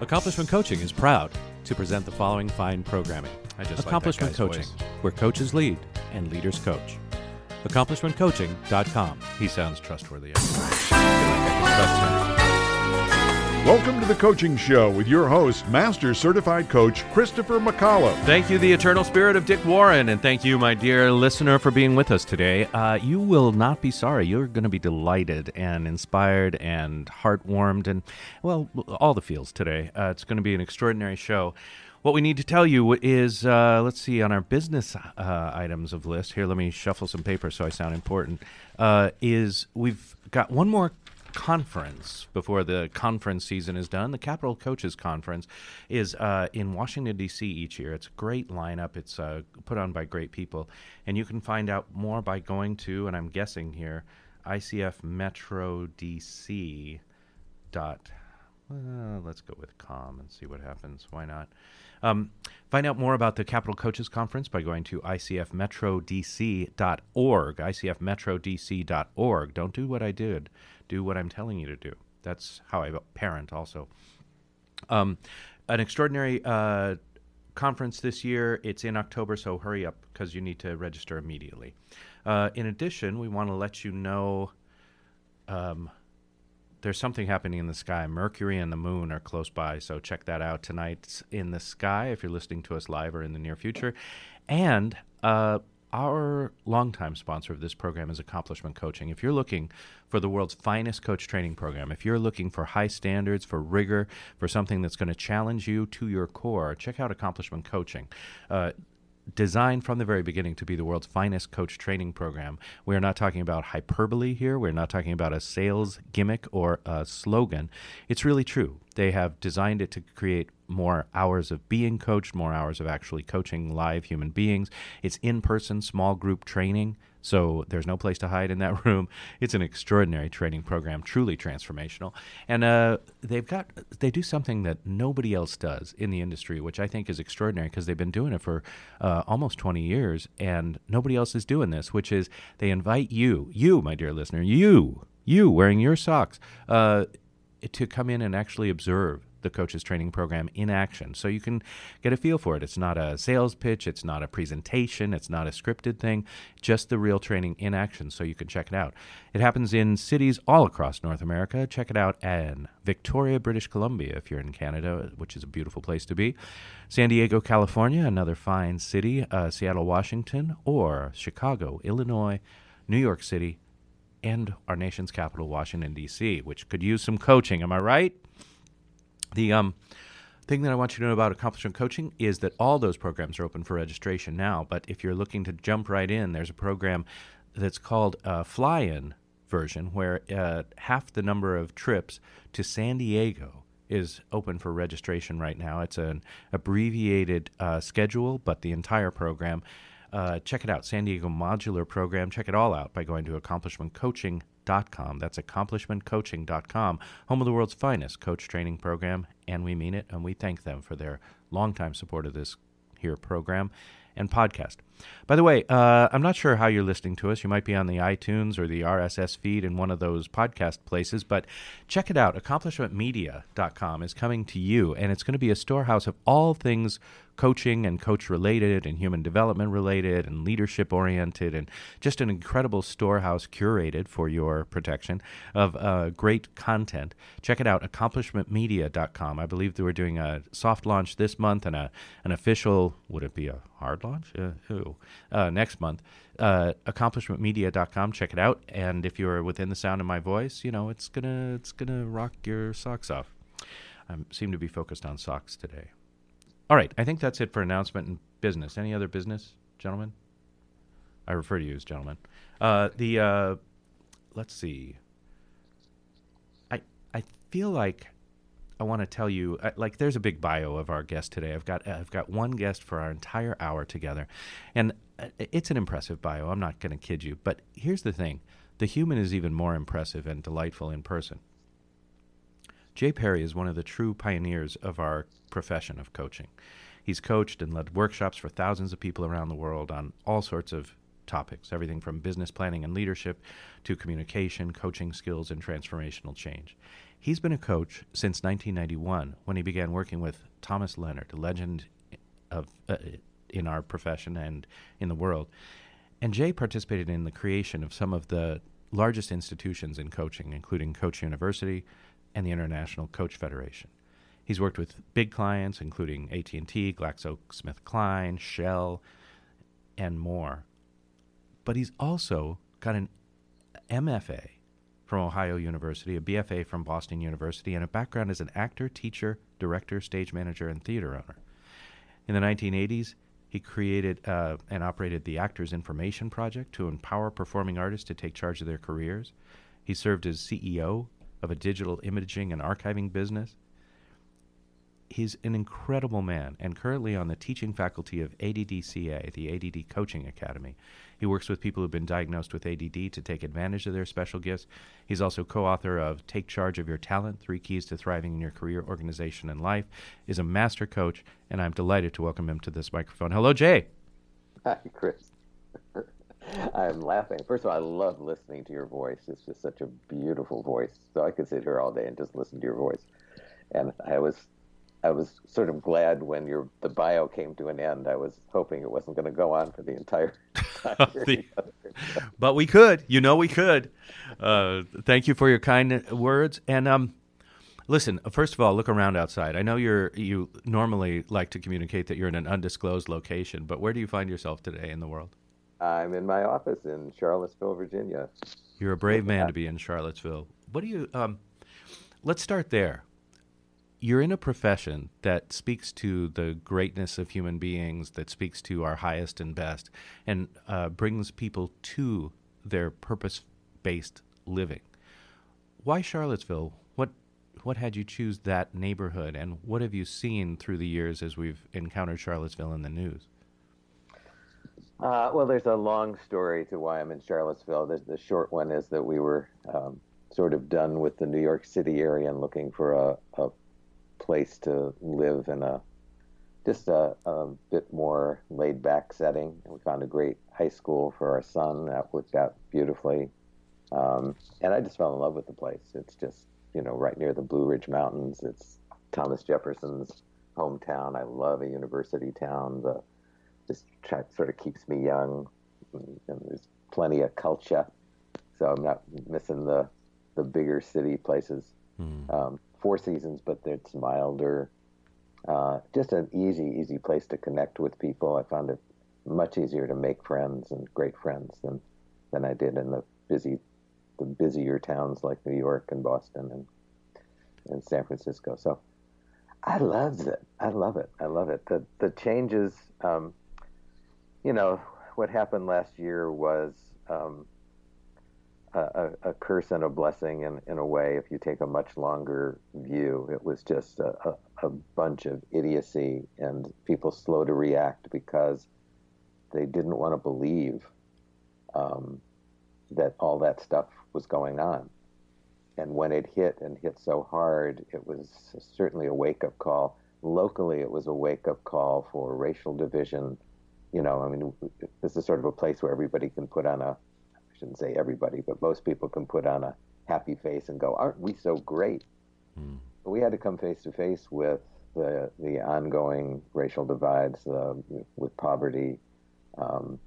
Accomplishment Coaching is proud to present the following fine programming. I just Accomplishment like Coaching, voice. where coaches lead and leaders coach. AccomplishmentCoaching.com. He sounds trustworthy. I feel like I can trust him. Welcome to the Coaching Show with your host, Master Certified Coach Christopher McAuliffe. Thank you, the eternal spirit of Dick Warren, and thank you, my dear listener, for being with us today. Uh, you will not be sorry. You're going to be delighted and inspired and heartwarmed and, well, all the feels today. Uh, it's going to be an extraordinary show. What we need to tell you is, uh, let's see, on our business uh, items of list here, let me shuffle some paper so I sound important, uh, is we've got one more conference before the conference season is done. The Capital Coaches Conference is uh, in Washington, D.C. each year. It's a great lineup. It's uh, put on by great people. And you can find out more by going to, and I'm guessing here, ICF Metro DC dot well, let's go with com and see what happens. Why not? Um, find out more about the Capital Coaches Conference by going to icfmetrodc.org. icfmetrodc.org. Don't do what I did. Do what I'm telling you to do. That's how I parent also. Um, an extraordinary uh, conference this year. It's in October, so hurry up because you need to register immediately. Uh, in addition, we want to let you know um, there's something happening in the sky. Mercury and the moon are close by, so check that out tonight in the sky if you're listening to us live or in the near future. And uh, our longtime sponsor of this program is Accomplishment Coaching. If you're looking for the world's finest coach training program, if you're looking for high standards, for rigor, for something that's going to challenge you to your core, check out Accomplishment Coaching. Uh, designed from the very beginning to be the world's finest coach training program. We are not talking about hyperbole here. We're not talking about a sales gimmick or a slogan. It's really true. They have designed it to create more hours of being coached, more hours of actually coaching live human beings. It's in person, small group training. So there's no place to hide in that room. It's an extraordinary training program, truly transformational. And uh, they've got they do something that nobody else does in the industry, which I think is extraordinary because they've been doing it for uh, almost 20 years, and nobody else is doing this. Which is they invite you, you, my dear listener, you, you wearing your socks, uh, to come in and actually observe the coaches training program in action. So you can get a feel for it. It's not a sales pitch. It's not a presentation. It's not a scripted thing. Just the real training in action so you can check it out. It happens in cities all across north america. Check it out in victoria british columbia if you're in canada which is a beautiful place to be. San diego california another fine city. Uh, seattle washington or chicago illinois new york city and our nation's capital, Washington, D.C., which could use some coaching. Am I right? The um, thing that I want you to know about Accomplishment Coaching is that all those programs are open for registration now. But if you're looking to jump right in, there's a program that's called uh, Fly In version, where uh, half the number of trips to San Diego is open for registration right now. It's an abbreviated uh, schedule, but the entire program. Uh, check it out, San Diego Modular Program. Check it all out by going to accomplishmentcoaching.com. That's accomplishmentcoaching.com, home of the world's finest coach training program, and we mean it, and we thank them for their longtime support of this here program and podcast. By the way, uh, I'm not sure how you're listening to us. You might be on the iTunes or the RSS feed in one of those podcast places, but check it out. AccomplishmentMedia.com is coming to you, and it's going to be a storehouse of all things coaching and coach related and human development related and leadership oriented and just an incredible storehouse curated for your protection of uh, great content. Check it out, accomplishmentmedia.com. I believe they we're doing a soft launch this month and a, an official, would it be a hard launch? Uh, who? Uh, next month. Uh, accomplishmentmedia.com. Check it out. And if you're within the sound of my voice, you know, it's going to it's gonna rock your socks off. I seem to be focused on socks today. All right, I think that's it for announcement and business. Any other business, gentlemen? I refer to you as gentlemen. Uh, the uh, let's see. I I feel like I want to tell you uh, like there's a big bio of our guest today. I've got I've got one guest for our entire hour together, and uh, it's an impressive bio. I'm not going to kid you, but here's the thing: the human is even more impressive and delightful in person. Jay Perry is one of the true pioneers of our profession of coaching. He's coached and led workshops for thousands of people around the world on all sorts of topics, everything from business planning and leadership to communication, coaching skills, and transformational change. He's been a coach since 1991 when he began working with Thomas Leonard, a legend of uh, in our profession and in the world. And Jay participated in the creation of some of the largest institutions in coaching, including Coach University and the International Coach Federation. He's worked with big clients, including AT&T, GlaxoSmithKline, Shell, and more. But he's also got an MFA from Ohio University, a BFA from Boston University, and a background as an actor, teacher, director, stage manager, and theater owner. In the 1980s, he created uh, and operated the Actors Information Project to empower performing artists to take charge of their careers. He served as CEO of a digital imaging and archiving business he's an incredible man and currently on the teaching faculty of ADDCA, the ADD Coaching Academy. He works with people who've been diagnosed with ADD to take advantage of their special gifts. He's also co-author of Take Charge of Your Talent: Three Keys to Thriving in Your Career, Organization, and Life. Is a master coach, and I'm delighted to welcome him to this microphone. Hello, Jay. Hi, Chris. I'm laughing. First of all, I love listening to your voice. It's just such a beautiful voice. So I could sit here all day and just listen to your voice. And I was I was sort of glad when your the bio came to an end. I was hoping it wasn't going to go on for the entire time. the, but we could, you know, we could. Uh, thank you for your kind words. And um, listen, first of all, look around outside. I know you're you normally like to communicate that you're in an undisclosed location, but where do you find yourself today in the world? I'm in my office in Charlottesville, Virginia. You're a brave man to be in Charlottesville. What do you? Um, let's start there you're in a profession that speaks to the greatness of human beings, that speaks to our highest and best, and uh, brings people to their purpose based living. Why Charlottesville? What what had you choose that neighborhood, and what have you seen through the years as we've encountered Charlottesville in the news? Uh, well, there's a long story to why I'm in Charlottesville. The, the short one is that we were um, sort of done with the New York City area and looking for a, a place to live in a just a, a bit more laid back setting. We found a great high school for our son that worked out beautifully. Um, and I just fell in love with the place. It's just, you know, right near the Blue Ridge Mountains. It's Thomas Jefferson's hometown. I love a university town. The just try, sort of keeps me young. And, there's plenty of culture. So I'm not missing the, the bigger city places. Mm. Um, Four Seasons, but it's milder. Uh, just an easy, easy place to connect with people. I found it much easier to make friends and great friends than than I did in the busy, the busier towns like New York and Boston and and San Francisco. So I loved it. I love it. I love it. The the changes. Um, you know what happened last year was. Um, a, a, curse and a blessing in, in a way if you take a much longer view. It was just a, a, a bunch of idiocy and people slow to react because they didn't want to believe um, that all that stuff was going on. And when it hit and hit so hard, it was certainly a wake up call. Locally, it was a wake up call for racial division. You know, I mean, this is sort of a place where everybody can put on a, I shouldn't say everybody, but most people can put on a happy face and go, "Aren't we so great?" Mm. We had to come face to face with the the ongoing racial divides, uh, with poverty, um,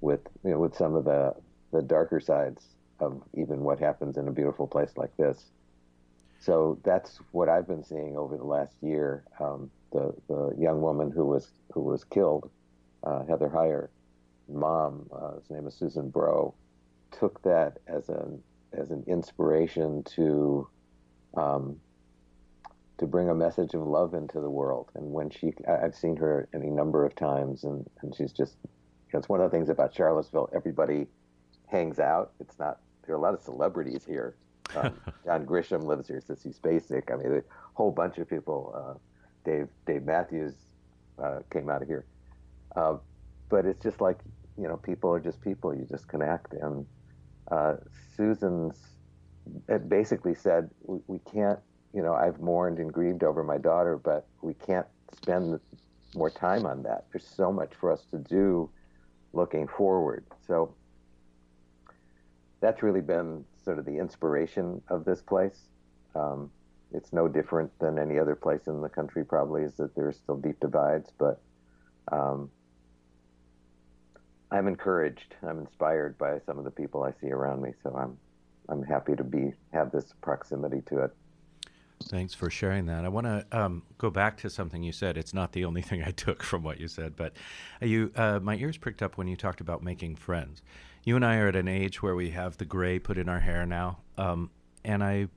with you know, with some of the the darker sides of even what happens in a beautiful place like this. So that's what I've been seeing over the last year. Um, the the young woman who was who was killed, uh, Heather Heyer, mom, uh, his name is Susan Bro, took that as an as an inspiration to um, to bring a message of love into the world. And when she, I've seen her any number of times, and, and she's just, it's one of the things about Charlottesville. Everybody hangs out. It's not there are a lot of celebrities here. Um, John Grisham lives here, Sissy Spacek. I mean, a whole bunch of people. Uh, Dave Dave Matthews uh, came out of here, uh, but it's just like you know, people are just people. You just connect, and uh, Susan's basically said, we, we, can't, you know, I've mourned and grieved over my daughter, but we can't spend more time on that. There's so much for us to do looking forward. So that's really been sort of the inspiration of this place. Um, it's no different than any other place in the country, probably, is that there's still deep divides, but um, I'm encouraged. I'm inspired by some of the people I see around me, so I'm I'm happy to be have this proximity to it. Thanks for sharing that. I want to um, go back to something you said. It's not the only thing I took from what you said, but you, uh, my ears pricked up when you talked about making friends. You and I are at an age where we have the gray put in our hair now, um, and I,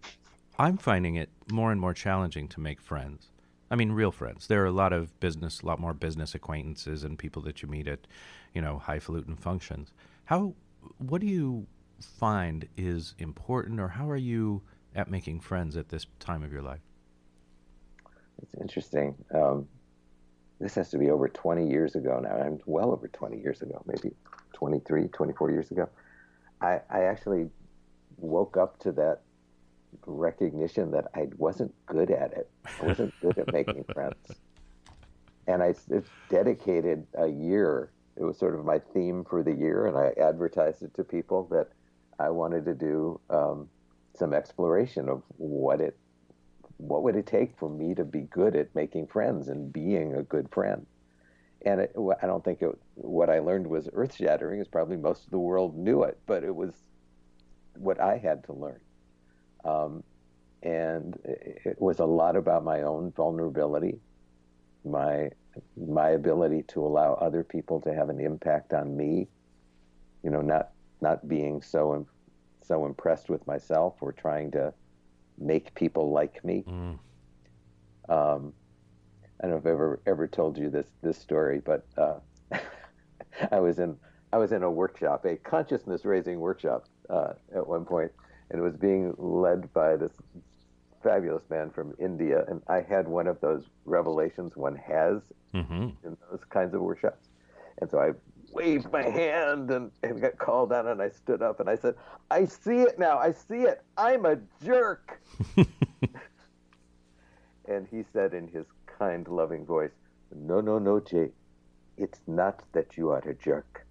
I'm finding it more and more challenging to make friends. I mean, real friends. There are a lot of business, a lot more business acquaintances and people that you meet at, you know, highfalutin functions. How, what do you find is important, or how are you? at making friends at this time of your life? It's interesting. Um, this has to be over 20 years ago now. I'm well over 20 years ago, maybe 23, 24 years ago. I, I actually woke up to that recognition that I wasn't good at it. I wasn't good at making friends. And I dedicated a year. It was sort of my theme for the year, and I advertised it to people that I wanted to do um, some exploration of what it what would it take for me to be good at making friends and being a good friend. And it, i don't think it, what i learned was earth shattering is probably most of the world knew it but it was what i had to learn. Um, and it was a lot about my own vulnerability my my ability to allow other people to have an impact on me you know not not being so so impressed with myself or trying to make people like me. Mm. Um, I don't know if I've ever ever told you this this story, but uh, I was in I was in a workshop, a consciousness raising workshop uh, at one point, and it was being led by this fabulous man from India, and I had one of those revelations one has mm-hmm. in those kinds of workshops, and so I waved my hand and, and got called on and I stood up and I said, I see it now. I see it. I'm a jerk. and he said in his kind, loving voice, No, no, no, Jay. It's not that you are a jerk.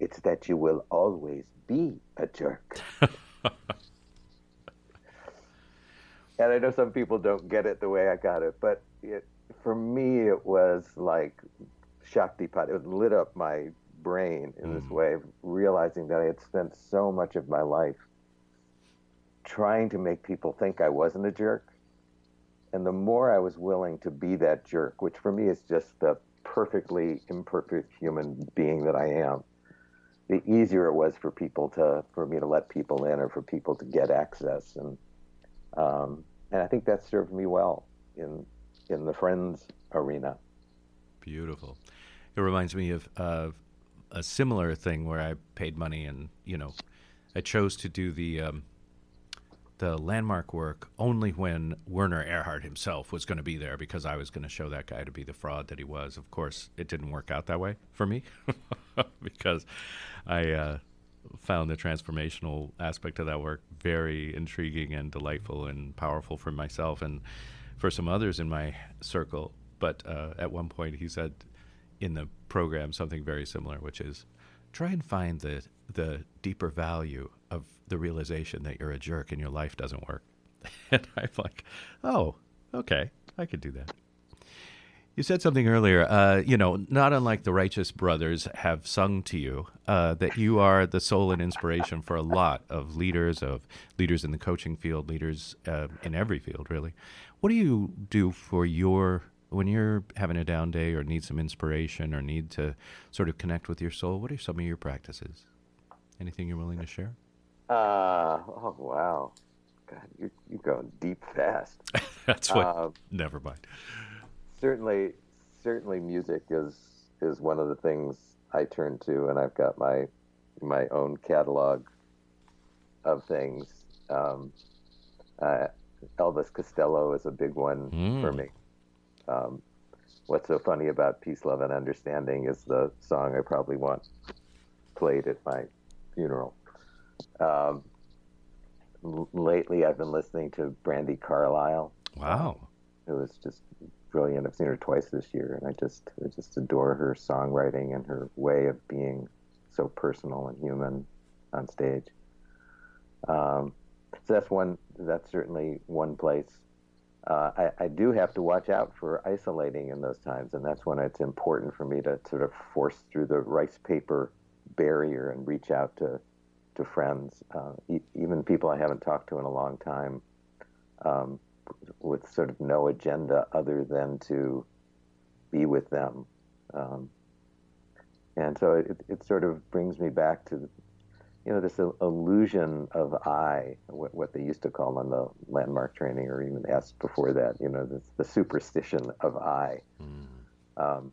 It's that you will always be a jerk. and I know some people don't get it the way I got it, but it, for me, it was like Shaktipat. It lit up my brain in mm. this way, of realizing that I had spent so much of my life trying to make people think I wasn't a jerk. And the more I was willing to be that jerk, which for me is just the perfectly imperfect human being that I am, the easier it was for people to, for me to let people in or for people to get access. And, um, and I think that served me well in, in the friends arena. Beautiful. It reminds me of, of a similar thing where I paid money and you know I chose to do the um, the landmark work only when Werner Erhard himself was going to be there because I was going to show that guy to be the fraud that he was. Of course, it didn't work out that way for me because I uh, found the transformational aspect of that work very intriguing and delightful and powerful for myself and for some others in my circle. But uh, at one point, he said, in the program something very similar, which is try and find the the deeper value of the realization that you're a jerk and your life doesn't work. and I'm like, oh, okay, I could do that. You said something earlier, uh, you know, not unlike the Righteous Brothers have sung to you, uh, that you are the soul and inspiration for a lot of leaders, of leaders in the coaching field, leaders uh, in every field, really. What do you do for your when you're having a down day or need some inspiration or need to sort of connect with your soul, what are some of your practices? Anything you're willing to share? Uh, oh, wow. God, you're, you're going deep fast. That's what, uh, never mind. Certainly, certainly music is, is one of the things I turn to, and I've got my, my own catalog of things. Um, uh, Elvis Costello is a big one mm. for me. Um, what's so funny about Peace, Love, and Understanding is the song I probably want played at my funeral. Um, l- lately, I've been listening to Brandi Carlile. Wow. Who is just brilliant. I've seen her twice this year, and I just I just adore her songwriting and her way of being so personal and human on stage. Um, so that's one. That's certainly one place. Uh, I, I, do have to watch out for isolating in those times, and that's when it's important for me to sort of force through the rice paper barrier and reach out to to friends, uh, e- even people I haven't talked to in a long time, um, with sort of no agenda other than to be with them. Um, and so it, it sort of brings me back to you know, this illusion of I, what, what, they used to call on the landmark training, or even S before that, you know, the, the superstition of I. Mm. Um,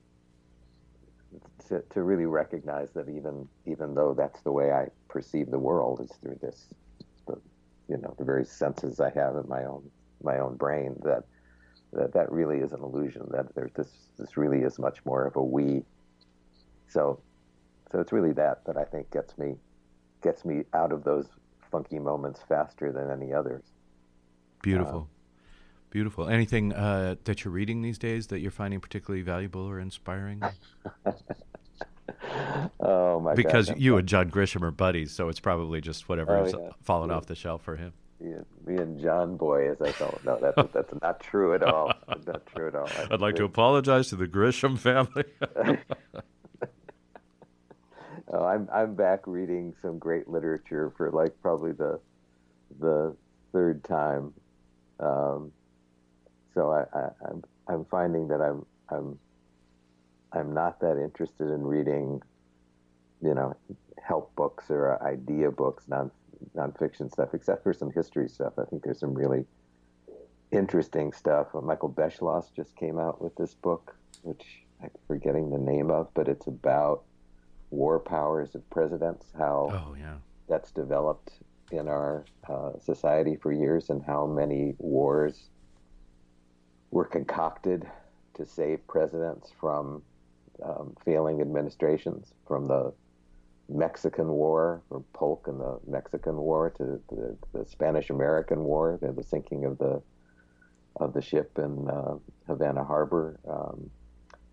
to, to really recognize that even even though that's the way I perceive the world is through this, the, you know, the very senses I have in my own my own brain that that that really is an illusion. That there's this this really is much more of a we. So, so it's really that that I think gets me gets me out of those funky moments faster than any others. Beautiful. Um, Beautiful. Anything uh, that you're reading these days that you're finding particularly valuable or inspiring? oh my! Because God, you and John Grisham are buddies, so it's probably just whatever's oh, yeah. fallen yeah. off the shelf for him. Me and, John Boy, as I call him. No, that's that's not true at all. not true at all. I'd like to apologize to the Grisham family. oh, I'm I'm back reading some great literature for like probably the the third time. Um, so I, I, I'm I'm finding that I'm I'm I'm not that interested in reading, you know, help books or idea books, non nonfiction stuff, except for some history stuff. I think there's some really interesting stuff. Michael Beschloss just came out with this book, which I'm forgetting the name of, but it's about war powers of presidents, how oh, yeah. that's developed in our uh, society for years, and how many wars were concocted to save presidents from um, failing administrations, from the Mexican War, from Polk and the Mexican War to the, the Spanish-American War, the, the, sinking of the of the ship in uh, Havana Harbor, um,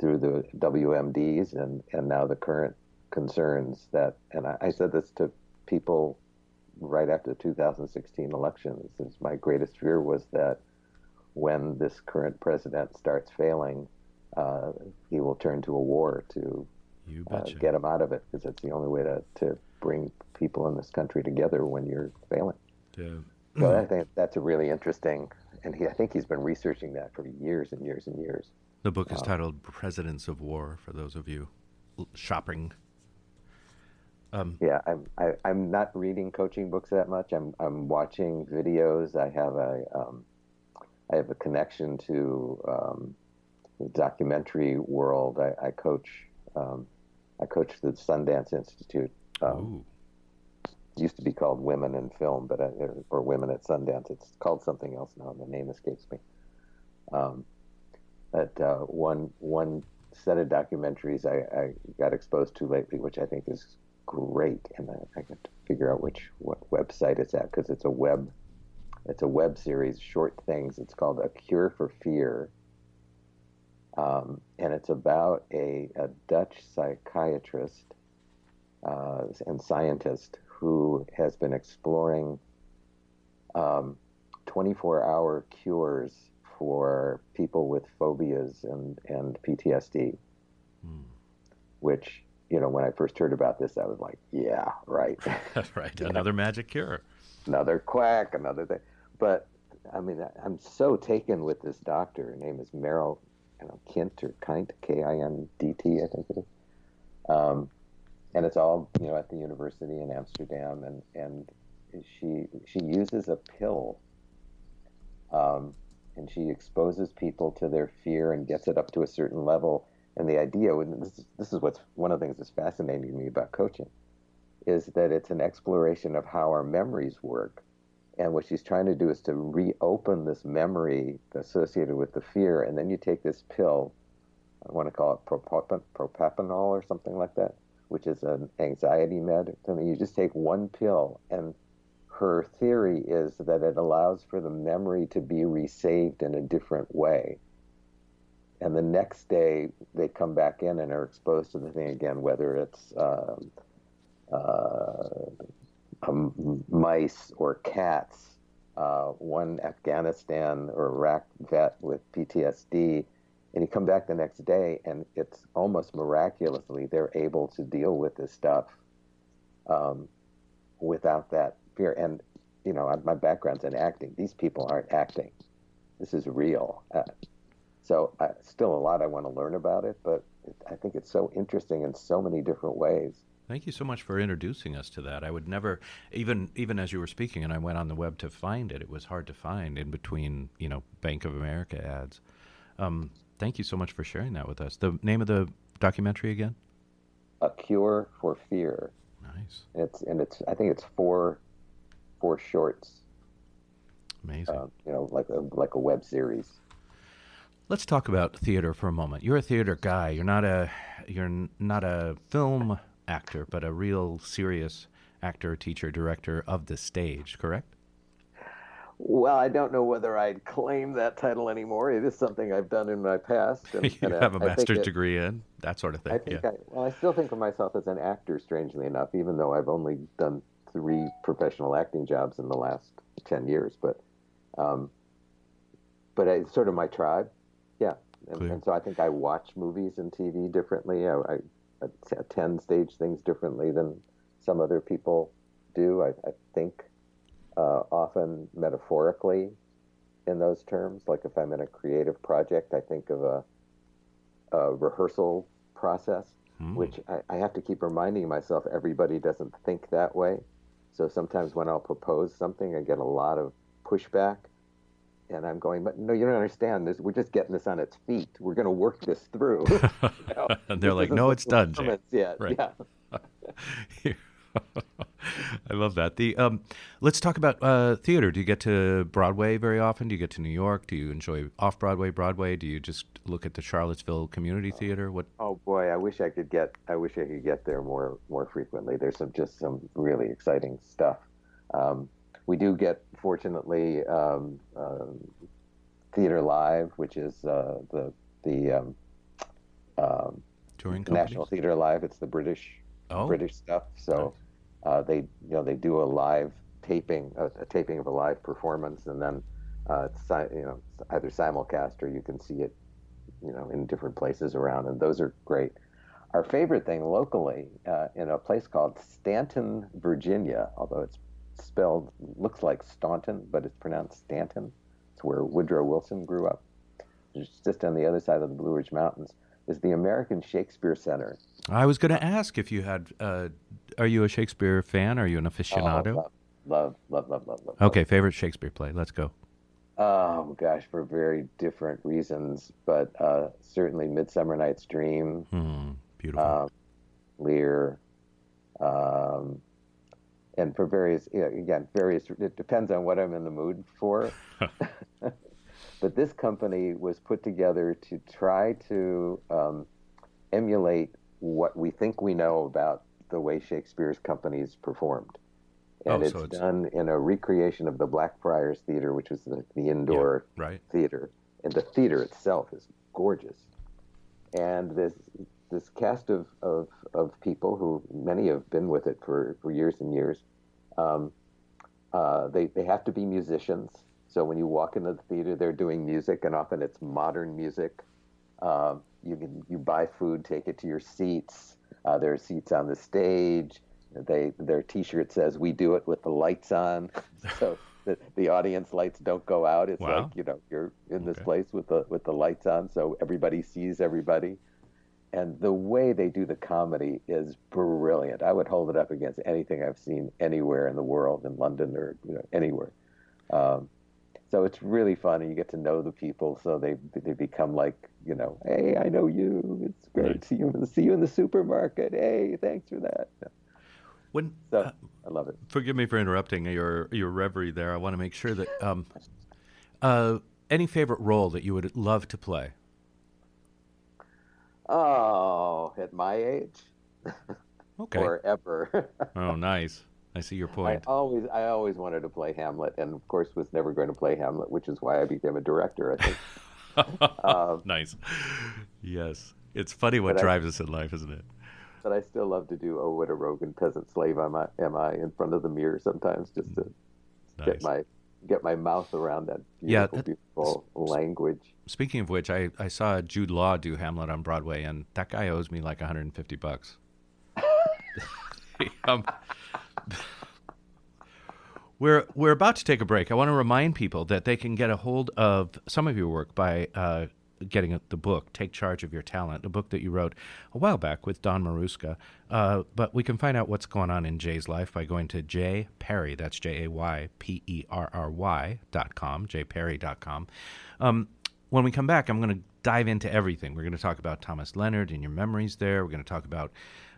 through the WMDs, and and now the current concerns that, and I, I said this to people right after the 2016 elections. Is my greatest fear was that when this current president starts failing, uh, he will turn to a war to uh, get them out of it because it's the only way to, to bring people in this country together when you're failing. Yeah. So I think that's a really interesting, and he, I think he's been researching that for years and years and years. The book is um, titled "Presidents of War" for those of you shopping um, yeah, I'm I, am i am not reading coaching books that much. I'm I'm watching videos. I have a um, I have a connection to um, the documentary world. I, I coach um, I coach the Sundance Institute. Um, it used to be called Women in Film, but I, or Women at Sundance. It's called something else now. The name escapes me. Um, but uh, one one set of documentaries I, I got exposed to lately, which I think is great, and I, I to figure out which what website it's at because it's a web it's a web series, short things. It's called A Cure for Fear, um, and it's about a, a Dutch psychiatrist uh, and scientist who has been exploring um, 24-hour cures for people with phobias and and PTSD, hmm. which you know, when I first heard about this, I was like, yeah, right. right. Another magic cure. Another quack, another thing. But I mean, I'm so taken with this doctor. Her name is Meryl know, Kint or Kint, K I N D T, I think it is. Um, and it's all, you know, at the university in Amsterdam. And, and she, she uses a pill. Um, and she exposes people to their fear and gets it up to a certain level and the idea, and this is, this is what's one of the things that's fascinating to me about coaching, is that it's an exploration of how our memories work. And what she's trying to do is to reopen this memory associated with the fear. And then you take this pill, I want to call it propranolol or something like that, which is an anxiety med. I mean, you just take one pill, and her theory is that it allows for the memory to be resaved in a different way and the next day they come back in and are exposed to the thing again, whether it's um, mice or cats. Uh, one Afghanistan or Iraq vet with PTSD, and you come back the next day, and it's almost miraculously they're able to deal with this stuff um, without that fear. And you know, my background's in acting. These people aren't acting. This is real. Uh, so, I, still a lot I want to learn about it, but I think it's so interesting in so many different ways. Thank you so much for introducing us to that. I would never, even even as you were speaking, and I went on the web to find it. It was hard to find in between, you know, Bank of America ads. Um, thank you so much for sharing that with us. The name of the documentary again? A Cure for Fear. Nice. It's and it's I think it's four four shorts. Amazing. Uh, you know, like a like a web series. Let's talk about theater for a moment. You're a theater guy. You're not a you're not a film actor, but a real serious actor, teacher, director of the stage, correct? Well, I don't know whether I'd claim that title anymore. It is something I've done in my past. And, you and have I, a master's it, degree in that sort of thing. I think yeah. I, well, I still think of myself as an actor, strangely enough, even though I've only done three professional acting jobs in the last ten years. But, um, but it's sort of my tribe, yeah. And, and, so I think I watch movies and TV differently. I, I attend stage things differently than some other people do. I, I think uh, often metaphorically in those terms. Like if I'm in a creative project, I think of a, a rehearsal process, mm. which I, I, have to keep reminding myself everybody doesn't think that way. So sometimes when I'll propose something, I get a lot of pushback and I'm going, but no, you don't understand this. We're just getting this on its feet. We're going to work this through. you know? and they're like, no, it's done. Yet. Right. Yeah. I love that. The um, let's talk about uh, theater. Do you get to Broadway very often? Do you get to New York? Do you enjoy off Broadway, Broadway? Do you just look at the Charlottesville Community Theater? What? Oh boy, I wish I could get. I wish I could get there more more frequently. There's some just some really exciting stuff. Um, we do get, fortunately, um, uh, Theater Live, which is uh, the the um, um, touring National Theater Live. It's the British oh. British stuff. So uh, they you know they do a live taping, a, a, taping of a live performance, and then uh, it's you know either simulcast or you can see it you know in different places around, and those are great. Our favorite thing locally uh, in a place called Stanton, Virginia, although it's spelled looks like Staunton, but it's pronounced Stanton. It's where Woodrow Wilson grew up. It's just on the other side of the Blue Ridge Mountains. Is the American Shakespeare Center. I was going to ask if you had. Uh, are you a Shakespeare fan? Are you an aficionado? Oh, love, love, love, love, love, Okay, favorite Shakespeare play. Let's go. Oh gosh, for very different reasons, but uh, certainly *Midsummer Night's Dream*. Hmm, beautiful. Um, Lear. Um, and for various you know, again various it depends on what I'm in the mood for. but this company was put together to try to um, emulate what we think we know about the way Shakespeare's companies performed. And oh, it's, so it's, done in a recreation of the Blackfriars Theater, which was the, the indoor yeah, right. theater. And the theater itself is gorgeous. And this this cast of, of, of people who many have been with it for, for years and years. Um, uh, they, they have to be musicians. So when you walk into the theater, they're doing music, and often it's modern music. Uh, you can you buy food, take it to your seats. Uh, there are seats on the stage. They their T-shirt says "We do it with the lights on," so the, the audience lights don't go out. It's wow. like you know you're in this okay. place with the with the lights on, so everybody sees everybody and the way they do the comedy is brilliant. I would hold it up against anything I've seen anywhere in the world, in London or you know, anywhere. Um, so it's really fun, and you get to know the people. So they they become like you know, hey, I know you. It's great right. to see you. See you in the supermarket. Hey, thanks for that. When so, uh, I love it. Forgive me for interrupting your your reverie there. I want to make sure that um, uh, any favorite role that you would love to play. Oh, at my age? Okay. or ever. oh, nice. I see your point. I always, I always wanted to play Hamlet, and of course, was never going to play Hamlet, which is why I became a director. I think. um, nice. Yes, it's funny what drives I, us in life, isn't it? but I still love to do "Oh, what a Rogan peasant slave am I?" Am I in front of the mirror sometimes just to nice. get my get my mouth around that beautiful, yeah, that, beautiful language. Speaking of which, I, I saw Jude Law do Hamlet on Broadway, and that guy owes me like 150 bucks. um, we're we're about to take a break. I want to remind people that they can get a hold of some of your work by uh, getting the book "Take Charge of Your Talent," a book that you wrote a while back with Don Maruska. Uh, but we can find out what's going on in Jay's life by going to Jay Perry. That's J A Y P E R R Y dot com. Jayperry dot com. Um, when we come back, I'm going to dive into everything. We're going to talk about Thomas Leonard and your memories there. We're going to talk about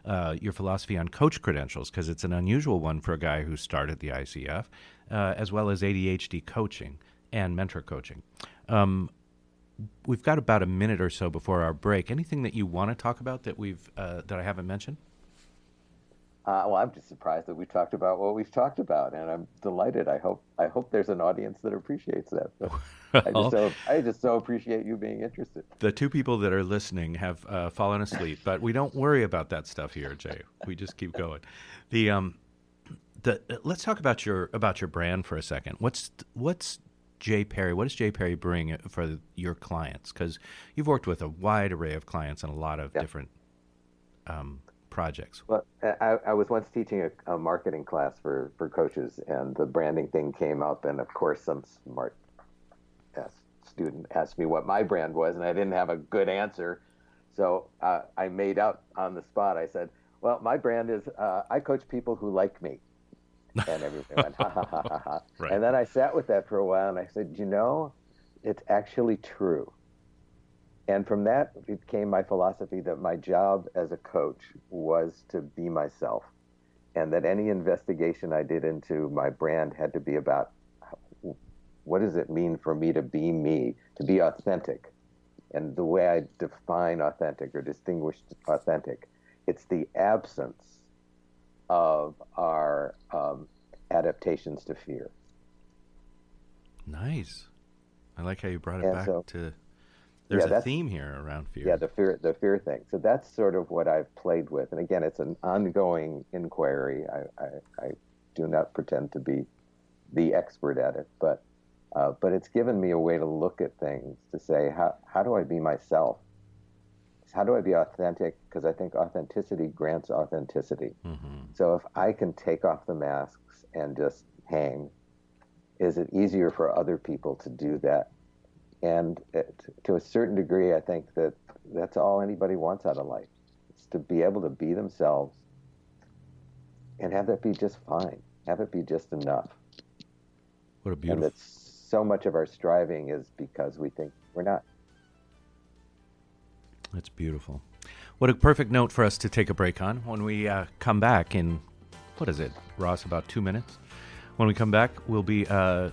uh, your philosophy on coach credentials because it's an unusual one for a guy who started the ICF, uh, as well as ADHD coaching and mentor coaching. Um, we've got about a minute or so before our break. Anything that you want to talk about that we've uh, that I haven't mentioned? Uh, well, I'm just surprised that we talked about what we've talked about, and I'm delighted. I hope I hope there's an audience that appreciates that. I just so I just so appreciate you being interested. The two people that are listening have uh, fallen asleep, but we don't worry about that stuff here, Jay. We just keep going. The um, the let's talk about your about your brand for a second. What's what's Jay Perry? What does Jay Perry bring for your clients? Because you've worked with a wide array of clients and a lot of yeah. different um, projects? Well, I, I was once teaching a, a, marketing class for, for coaches, and the branding thing came up, and of course, some smart student asked me what my brand was, and I didn't have a good answer, so uh, I made out on the spot. I said, "Well, my brand is uh, I coach people who like me," and everyone went ha ha ha ha ha. Right. And then I sat with that for a while, and I said, "You know, it's actually true." and from that it came my philosophy that my job as a coach was to be myself and that any investigation i did into my brand had to be about what does it mean for me to be me to be authentic and the way i define authentic or distinguish authentic it's the absence of our um, adaptations to fear nice i like how you brought it and back so, to there's yeah, a theme here around fear. Yeah, the fear, the fear thing. So that's sort of what I've played with, and again, it's an ongoing inquiry. I, I, I do not pretend to be the expert at it, but uh, but it's given me a way to look at things to say how how do I be myself? How do I be authentic? Because I think authenticity grants authenticity. Mm-hmm. So if I can take off the masks and just hang, is it easier for other people to do that and it, to a certain degree, I think that that's all anybody wants out of life. It's to be able to be themselves and have that be just fine. Have it be just enough. What a beautiful. And that so much of our striving is because we think we're not. That's beautiful. What a perfect note for us to take a break on. When we uh, come back in, what is it, Ross, about two minutes? When we come back, we'll be uh,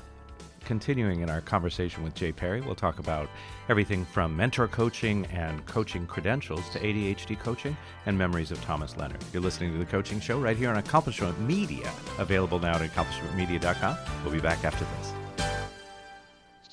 continuing in our conversation with Jay Perry, we'll talk about everything from mentor coaching and coaching credentials to ADHD coaching and memories of Thomas Leonard. You're listening to The Coaching Show right here on Accomplishment Media, available now at accomplishmentmedia.com. We'll be back after this.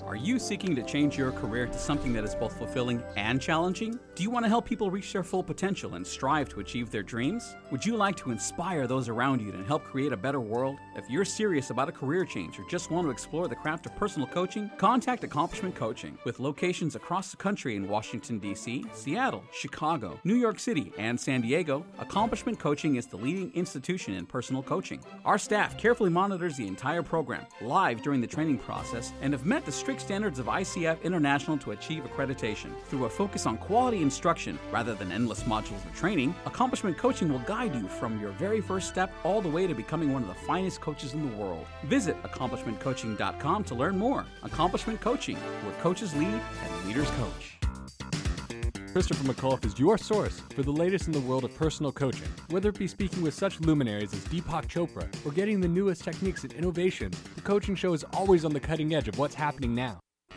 Are you seeking to change your career to something that is both fulfilling and challenging? Do you want to help people reach their full potential and strive to achieve their dreams? Would you like to inspire those around you and help create a better world? If you're serious about a career change or just want to explore the craft of personal coaching, contact Accomplishment Coaching. With locations across the country in Washington, D.C., Seattle, Chicago, New York City, and San Diego, Accomplishment Coaching is the leading institution in personal coaching. Our staff carefully monitors the entire program, live during the training process, and have met the strict standards of ICF International to achieve accreditation. Through a focus on quality instruction rather than endless modules of training, Accomplishment Coaching will guide you from your very first step all the way to becoming one of the finest coaches in the world. Visit accomplishmentcoaching.com to learn more. Accomplishment Coaching, where coaches lead and leaders coach. Christopher McAuliffe is your source for the latest in the world of personal coaching. Whether it be speaking with such luminaries as Deepak Chopra or getting the newest techniques and innovation, the coaching show is always on the cutting edge of what's happening now.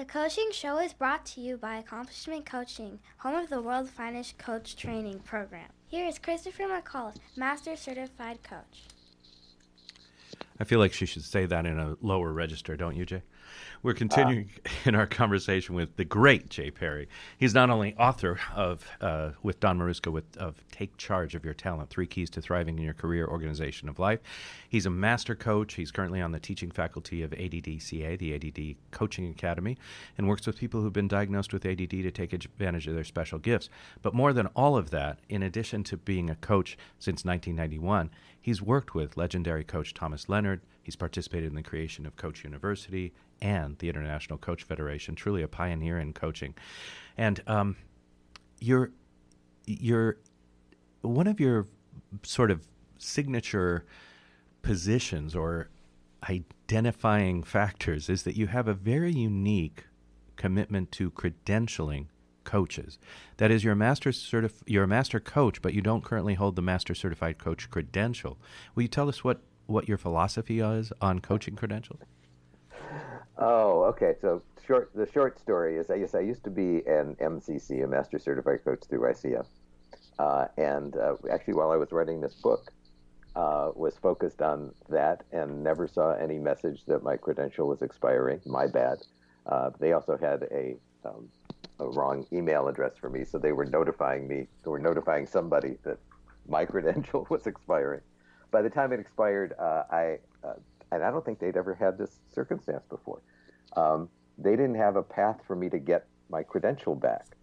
The coaching show is brought to you by Accomplishment Coaching, home of the world's finest coach training program. Here is Christopher McAuliffe, Master Certified Coach. I feel like she should say that in a lower register, don't you, Jay? We're continuing uh, in our conversation with the great Jay Perry. He's not only author of, uh, with Don Maruska, with, of Take Charge of Your Talent Three Keys to Thriving in Your Career Organization of Life. He's a master coach. He's currently on the teaching faculty of ADDCA, the ADD Coaching Academy, and works with people who've been diagnosed with ADD to take advantage of their special gifts. But more than all of that, in addition to being a coach since 1991, he's worked with legendary coach Thomas Leonard. He's participated in the creation of Coach University and the International Coach Federation, truly a pioneer in coaching. And um, you're, you're one of your sort of signature positions or identifying factors is that you have a very unique commitment to credentialing coaches. That is, you're a master certif- you're a master coach, but you don't currently hold the master certified coach credential. Will you tell us what, what your philosophy is on coaching credentials? Oh, okay. So short, the short story is, I guess I used to be an MCC, a Master Certified Coach through ICF, uh, and uh, actually, while I was writing this book, uh, was focused on that and never saw any message that my credential was expiring. My bad. Uh, they also had a, um, a wrong email address for me, so they were notifying me. Were notifying somebody that my credential was expiring. By the time it expired, uh, I uh, and I don't think they'd ever had this circumstance before. Um, they didn't have a path for me to get my credential back.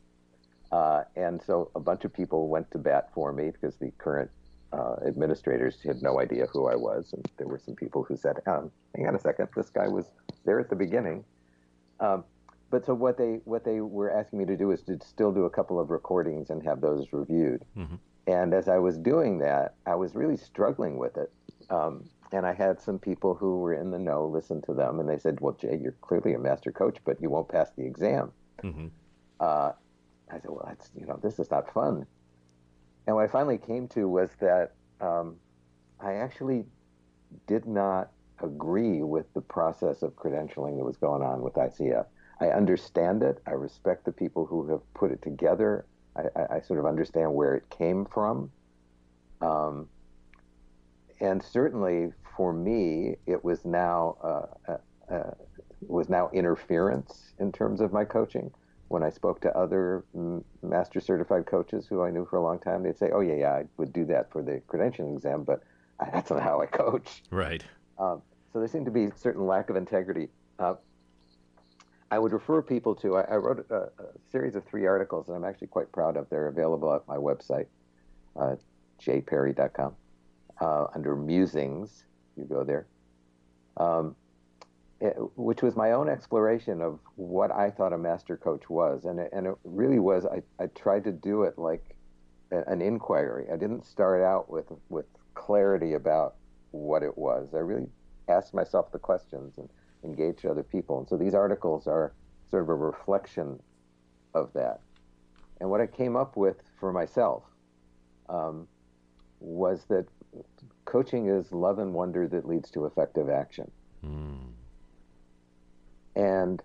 Uh, and so a bunch of people went to bat for me because the current uh, administrators had no idea who I was. And there were some people who said, um, hang on a second, this guy was there at the beginning. Um, but so what they what they were asking me to do is to still do a couple of recordings and have those reviewed. Mm-hmm. And as I was doing that, I was really struggling with it. Um, and I had some people who were in the know listen to them, and they said, "Well, Jay, you're clearly a master coach, but you won't pass the exam." Mm-hmm. Uh, I said, "Well, that's you know, this is not fun." And what I finally came to was that um, I actually did not agree with the process of credentialing that was going on with ICF. I understand it. I respect the people who have put it together. I, I, I sort of understand where it came from. Um, and certainly for me, it was now uh, uh, uh, was now interference in terms of my coaching. When I spoke to other master certified coaches who I knew for a long time, they'd say, "Oh yeah, yeah, I would do that for the credentialing exam, but that's not how I coach." Right. Um, so there seemed to be a certain lack of integrity. Uh, I would refer people to. I, I wrote a, a, series of three articles that I'm actually quite proud of. They're available at my website, uh, jperry.com uh, under musings. You go there, um, it, which was my own exploration of what I thought a master coach was, and it, and it really was. I, I tried to do it like a, an inquiry. I didn't start out with with clarity about what it was. I really asked myself the questions and engaged other people. And so these articles are sort of a reflection of that. And what I came up with for myself um, was that coaching is love and wonder that leads to effective action. Mm. And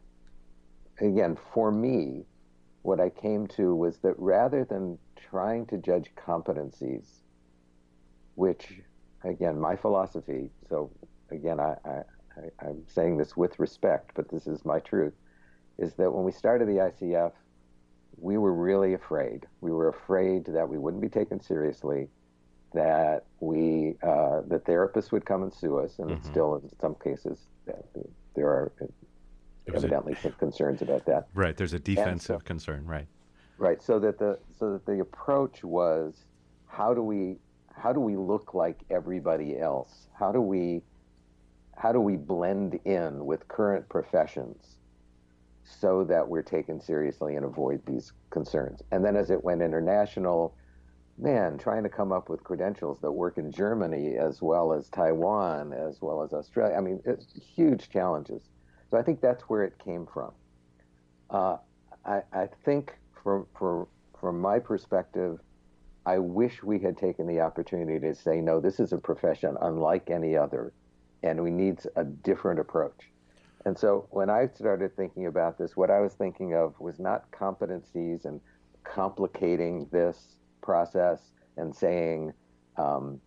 again, for me, what I came to was that rather than trying to judge competencies, which, again, my philosophy, so again, I, I, I'm saying this with respect, but this is my truth, is that when we started the ICF, we were really afraid. We were afraid that we wouldn't be taken seriously, that we uh, the therapists would come and sue us, and mm-hmm. still in some cases there are evidently some concerns about that. Right, there's a defensive so, concern, right? Right. So that the so that the approach was how do we how do we look like everybody else? How do we how do we blend in with current professions so that we're taken seriously and avoid these concerns? And then as it went international, man, trying to come up with credentials that work in Germany as well as Taiwan as well as Australia. I mean, it's huge challenges. So I think that's where it came from. Uh, I, I think from, for, from my perspective, I wish we had taken the opportunity to say, no, this is a profession unlike any other, and we need a different approach. And so when I started thinking about this, what I was thinking of was not competencies and complicating this process and saying, um,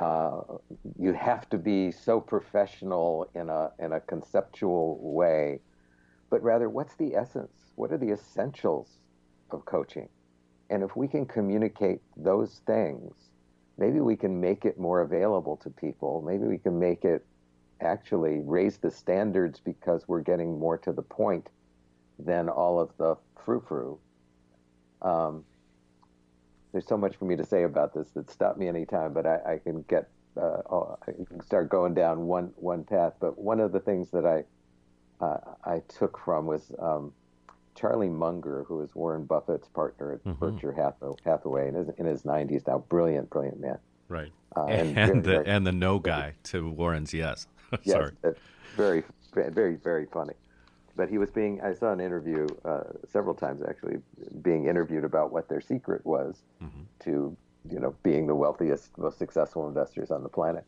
uh, you have to be so professional in a in a conceptual way, but rather, what's the essence? What are the essentials of coaching? And if we can communicate those things, maybe we can make it more available to people. Maybe we can make it actually raise the standards because we're getting more to the point than all of the frou frou. Um, there's so much for me to say about this that stop me anytime, but I, I can get uh, I can start going down one one path. But one of the things that I uh, I took from was um, Charlie Munger, who is Warren Buffett's partner at mm-hmm. Berkshire Hathaway, in his, in his 90s now, brilliant, brilliant man. Right. Uh, and, and, very, the very, and the no guy to Warren's yes. Sorry. Yes, very, very, very funny. But he was being, I saw an interview uh, several times actually, being interviewed about what their secret was mm-hmm. to, you know, being the wealthiest, most successful investors on the planet.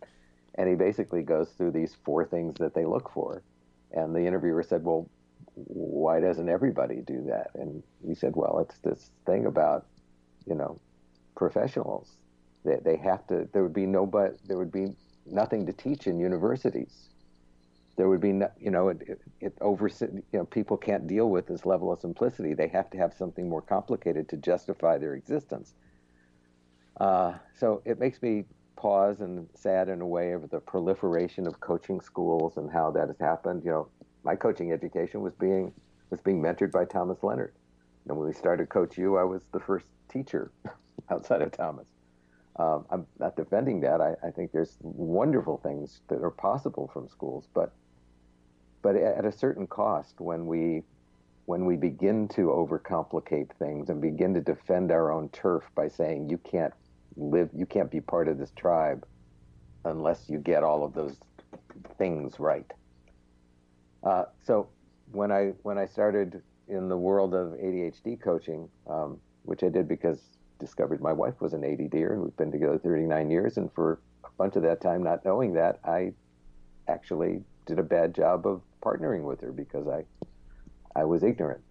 And he basically goes through these four things that they look for. And the interviewer said, well, why doesn't everybody do that? And he said, well, it's this thing about, you know, professionals. They, they have to, there would be no, but there would be nothing to teach in universities. There would be, no, you know, it, it, it over, you know, people can't deal with this level of simplicity. They have to have something more complicated to justify their existence. Uh, so it makes me pause and sad in a way over the proliferation of coaching schools and how that has happened. You know, my coaching education was being was being mentored by Thomas Leonard. And when we started Coach U, I was the first teacher outside of Thomas. Um, I'm not defending that. I, I, think there's wonderful things that are possible from schools, but but at a certain cost when we when we begin to overcomplicate things and begin to defend our own turf by saying you can't live, you can't be part of this tribe unless you get all of those things right. Uh, so when I when I started in the world of ADHD coaching, um, which I did because discovered my wife was an ADDer and we've been together 39 years, and for a bunch of that time, not knowing that, I actually did a bad job of partnering with her because I I was ignorant.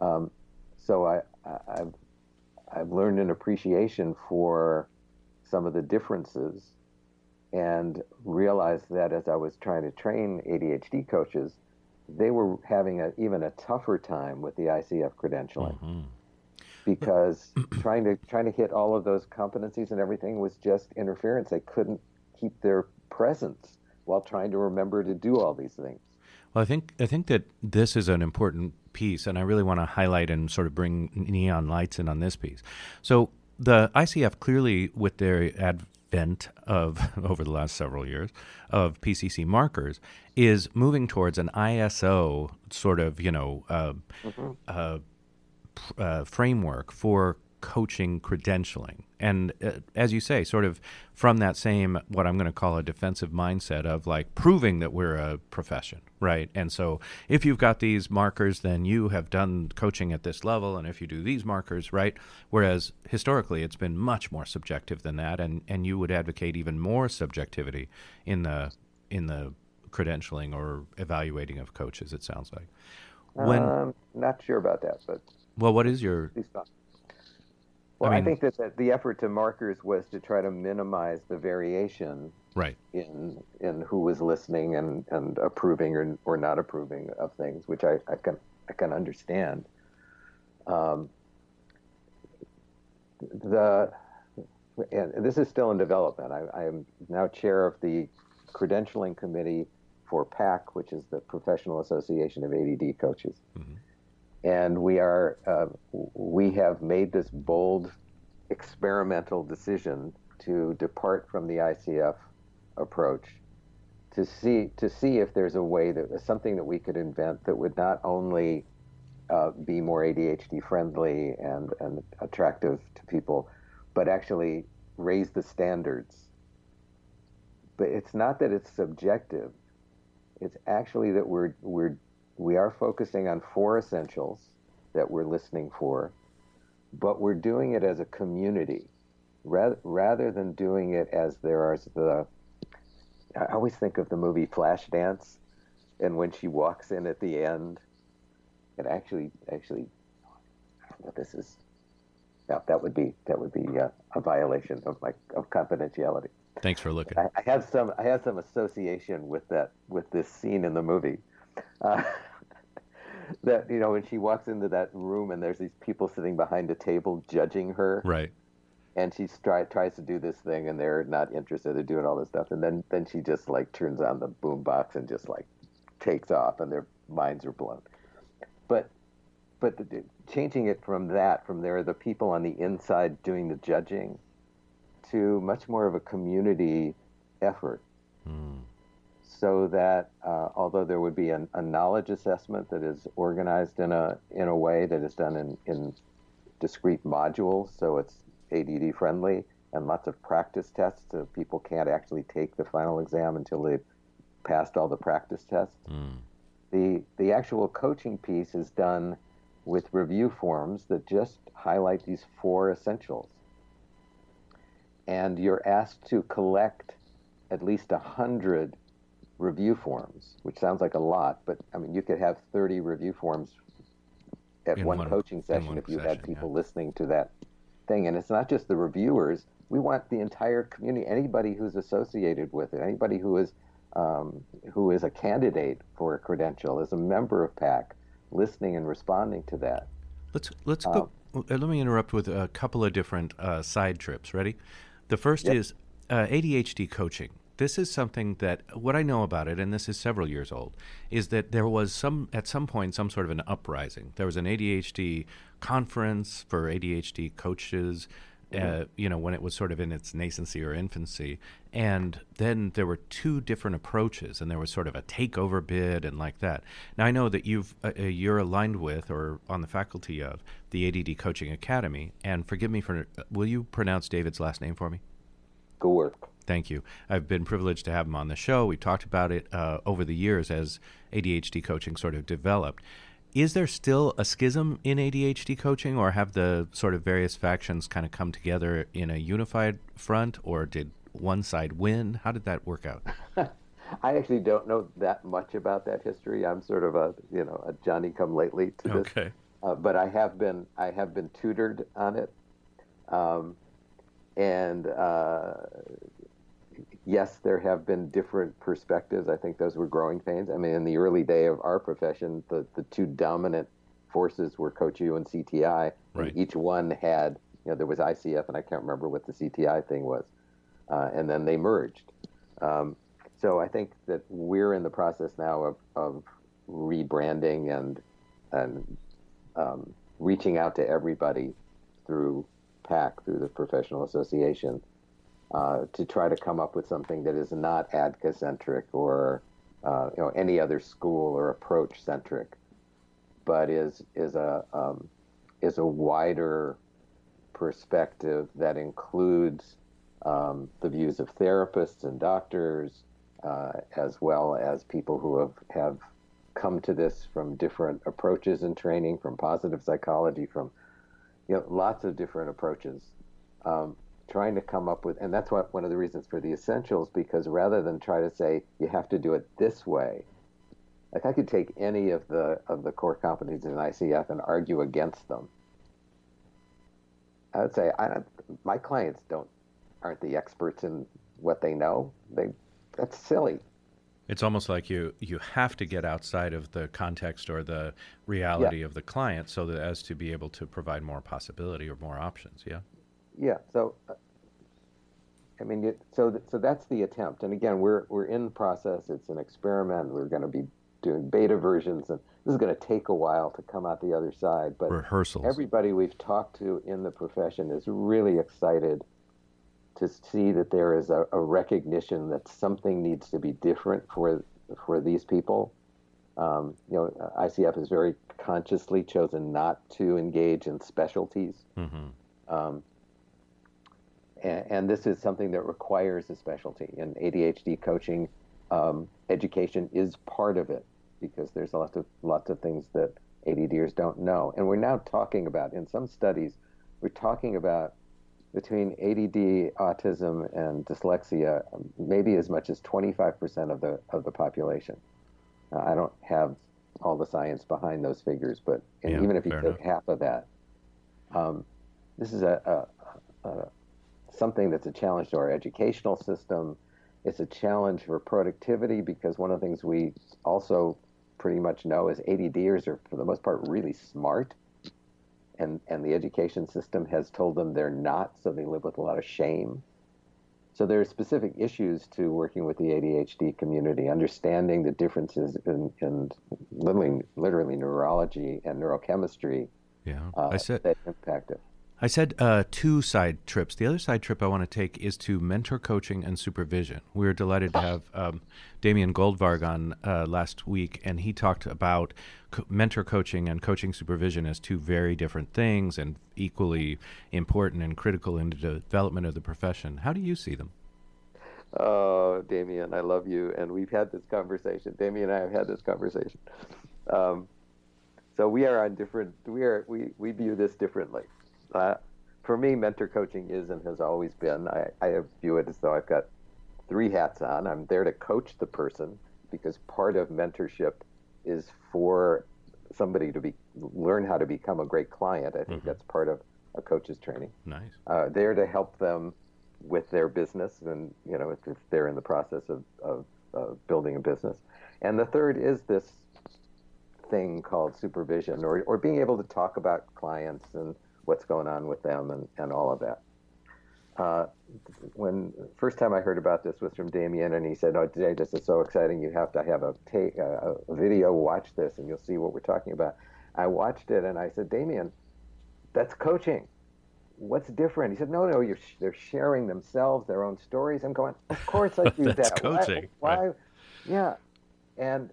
Um, so I, I I've I've learned an appreciation for some of the differences and realized that as I was trying to train ADHD coaches, they were having a, even a tougher time with the ICF credentialing mm-hmm. because trying to trying to hit all of those competencies and everything was just interference. They couldn't keep their presence while trying to remember to do all these things. Well, I think I think that this is an important piece, and I really want to highlight and sort of bring neon lights in on this piece. So the ICF clearly, with their ad, bent of over the last several years of PCC markers is moving towards an ISO sort of you know uh, mm-hmm. uh, uh, framework for coaching credentialing. And uh, as you say, sort of from that same, what I'm going to call a defensive mindset of like proving that we're a profession, right? And so if you've got these markers, then you have done coaching at this level. And if you do these markers, right? Whereas historically, it's been much more subjective than that. And, and you would advocate even more subjectivity in the, in the credentialing or evaluating of coaches, it sounds like. When, um, not sure about that, but. Well, what is your well, I, mean, I think that the, the, effort to markers was to try to minimize the variation right. in in who was listening and, and approving or, or not approving of things, which I, I can I can understand. Um, the and this is still in development. I, I, am now chair of the credentialing committee for PAC, which is the Professional Association of ADD Coaches. Mm-hmm. And we are uh, we have made this bold experimental decision to depart from the ICF approach to see to see if there's a way that something that we could invent that would not only uh, be more ADHD friendly and, and attractive to people, but actually raise the standards. But it's not that it's subjective. It's actually that we're we're we are focusing on four essentials that we're listening for, but we're doing it as a community rather, rather than doing it as there are the I always think of the movie Flashdance and when she walks in at the end and actually actually this is yeah, that would be that would be uh, a violation of my of confidentiality. Thanks for looking. I, I, have some I have some association with that with this scene in the movie. Uh, that you know when she walks into that room and there's these people sitting behind a table judging her. Right. And she try, tries to do this thing and they're not interested. They're doing all this stuff. And then then she just like turns on the boom box and just like takes off and their minds are blown. But but the, changing it from that from there the people on the inside doing the judging to much more of a community effort. Mm so that uh, although there would be an, a knowledge assessment that is organized in a in a way that is done in, in discrete modules, so it's ADD friendly, and lots of practice tests, so people can't actually take the final exam until they've passed all the practice tests. Mm. The the actual coaching piece is done with review forms that just highlight these four essentials, and you're asked to collect at least a hundred review forms, which sounds like a lot, but I mean, you could have 30 review forms at one, one, coaching session one if you session, had people yeah. listening to that thing. And it's not just the reviewers. We want the entire community, anybody who's associated with it, anybody who is um, who is a candidate for a credential, is a member of PAC, listening and responding to that. Let's let's um, go. Uh, let me interrupt with a couple of different uh, side trips. Ready? The first yep. is uh, ADHD coaching this is something that what I know about it, and this is several years old, is that there was some at some point some sort of an uprising. There was an ADHD conference for ADHD coaches. Uh, you know, when it was sort of in its nascency or infancy. And then there were two different approaches, and there was sort of a takeover bid and like that. Now, I know that you've, uh, uh you're aligned with or on the faculty of the ADD Coaching Academy. And forgive me for, uh, will you pronounce David's last name for me? Giwerc. Thank you. I've been privileged to have him on the show. We talked about it uh, over the years as ADHD coaching sort of developed. Is there still a schism in ADHD coaching, or have the sort of various factions kind of come together in a unified front, or did one side win? How did that work out? I actually don't know that much about that history. I'm sort of a you know a Johnny come lately to this. Okay. Uh, but I have been I have been tutored on it, um, and uh, yes, there have been different perspectives. I think those were growing pains. I mean, in the early day of our profession, the, the two dominant forces were Coach U and CTI. Right. And each one had, you know, there was ICF, and I can't remember what the CTI thing was. Uh, and then they merged. Um, so I think that we're in the process now of, of rebranding and and um, reaching out to everybody through PAC, through the professional association, uh, to try to come up with something that is not ADDCA centric or uh, you know any other school or approach centric, but is is a um, is a wider perspective that includes um, the views of therapists and doctors, uh, as well as people who have, have come to this from different approaches and training, from positive psychology, from you know lots of different approaches. Um, trying to come up with, and that's what one of the reasons for the essentials, because rather than try to say you have to do it this way, like I could take any of the of the core competencies in ICF and argue against them. I would say I don't, my clients don't aren't the experts in what they know. They that's silly. It's almost like you you have to get outside of the context or the reality yeah. of the client so that as to be able to provide more possibility or more options. Yeah yeah. So, uh, I mean, it, so th- so that's the attempt. And again, we're we're in process. It's an experiment. We're going to be doing beta versions, and this is going to take a while to come out the other side. But rehearsals. Everybody we've talked to in the profession is really excited to see that there is a, a recognition that something needs to be different for for these people. Um, you know, ICF has very consciously chosen not to engage in specialties. Mm-hmm. Um, and, and, this is something that requires a specialty. And ADHD coaching um, education is part of it because there's lots of lots of things that ADDers don't know. And we're now talking about in some studies, we're talking about between ADD, autism, and dyslexia, maybe as much as 25% of the of the population. Uh, I don't have all the science behind those figures, but yeah, even if you take enough. half of that, um, this is a, a, a, something that's a challenge to our educational system. It's a challenge for productivity because one of the things we also pretty much know is ADDers are, for the most part, really smart. And, and the education system has told them they're not, so they live with a lot of shame. So there are specific issues to working with the ADHD community, understanding the differences in, in literally, literally neurology and neurochemistry Yeah, uh, I said that impact it. I said uh, two side trips. The other side trip I want to take is to mentor coaching and supervision. We were delighted to have um, Damian Goldvarg on uh, last week, and he talked about co- mentor coaching and coaching supervision as two very different things and equally important and critical in the development of the profession. How do you see them? Oh, Damian, I love you, and we've had this conversation. Damian and I have had this conversation. Um, so we are on different. We are we we view this differently. Uh, for me, mentor coaching is and has always been. I, I view it as though I've got three hats on. I'm there to coach the person because part of mentorship is for somebody to be learn how to become a great client. I think Mhm. that's part of a coach's training. Nice. Uh, there to help them with their business and you know if, if they're in the process of, of, of building a business. And the third is this thing called supervision or, or being able to talk about clients and what's going on with them and, and all of that. Uh, when first time I heard about this was from Damian, and he said, "Oh, today this is so exciting! You have to have a, ta- a, a video. Watch this, and you'll see what we're talking about." I watched it, and I said, "Damian, that's coaching. What's different?" He said, "No, no, you're sh- they're sharing themselves, their own stories." I'm going, "Of course I do That's that. Why- coaching, Why? right. Yeah, and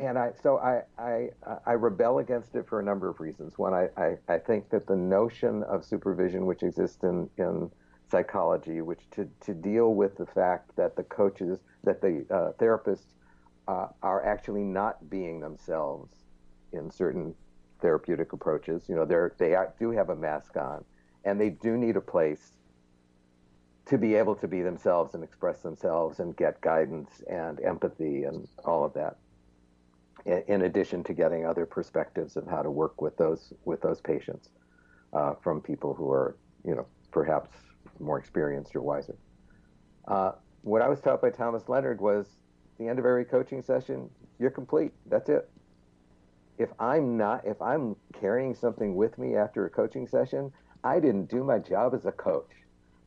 and I so I, I I rebel against it for a number of reasons. One, I, I, I think that the notion of supervision, which exists in, in psychology, which to, to deal with the fact that the coaches, that the uh, therapists uh, are actually not being themselves in certain therapeutic approaches. You know, they're, they do have a mask on, and they do need a place to be able to be themselves and express themselves and get guidance and empathy and all of that in, addition to getting other perspectives of how to work with those with those patients uh, from people who are you know perhaps more experienced or wiser. Uh, what I was taught by Thomas Leonard was the end of every coaching session, you're complete. That's it. If I'm not, if I'm carrying something with me after a coaching session, I didn't do my job as a coach.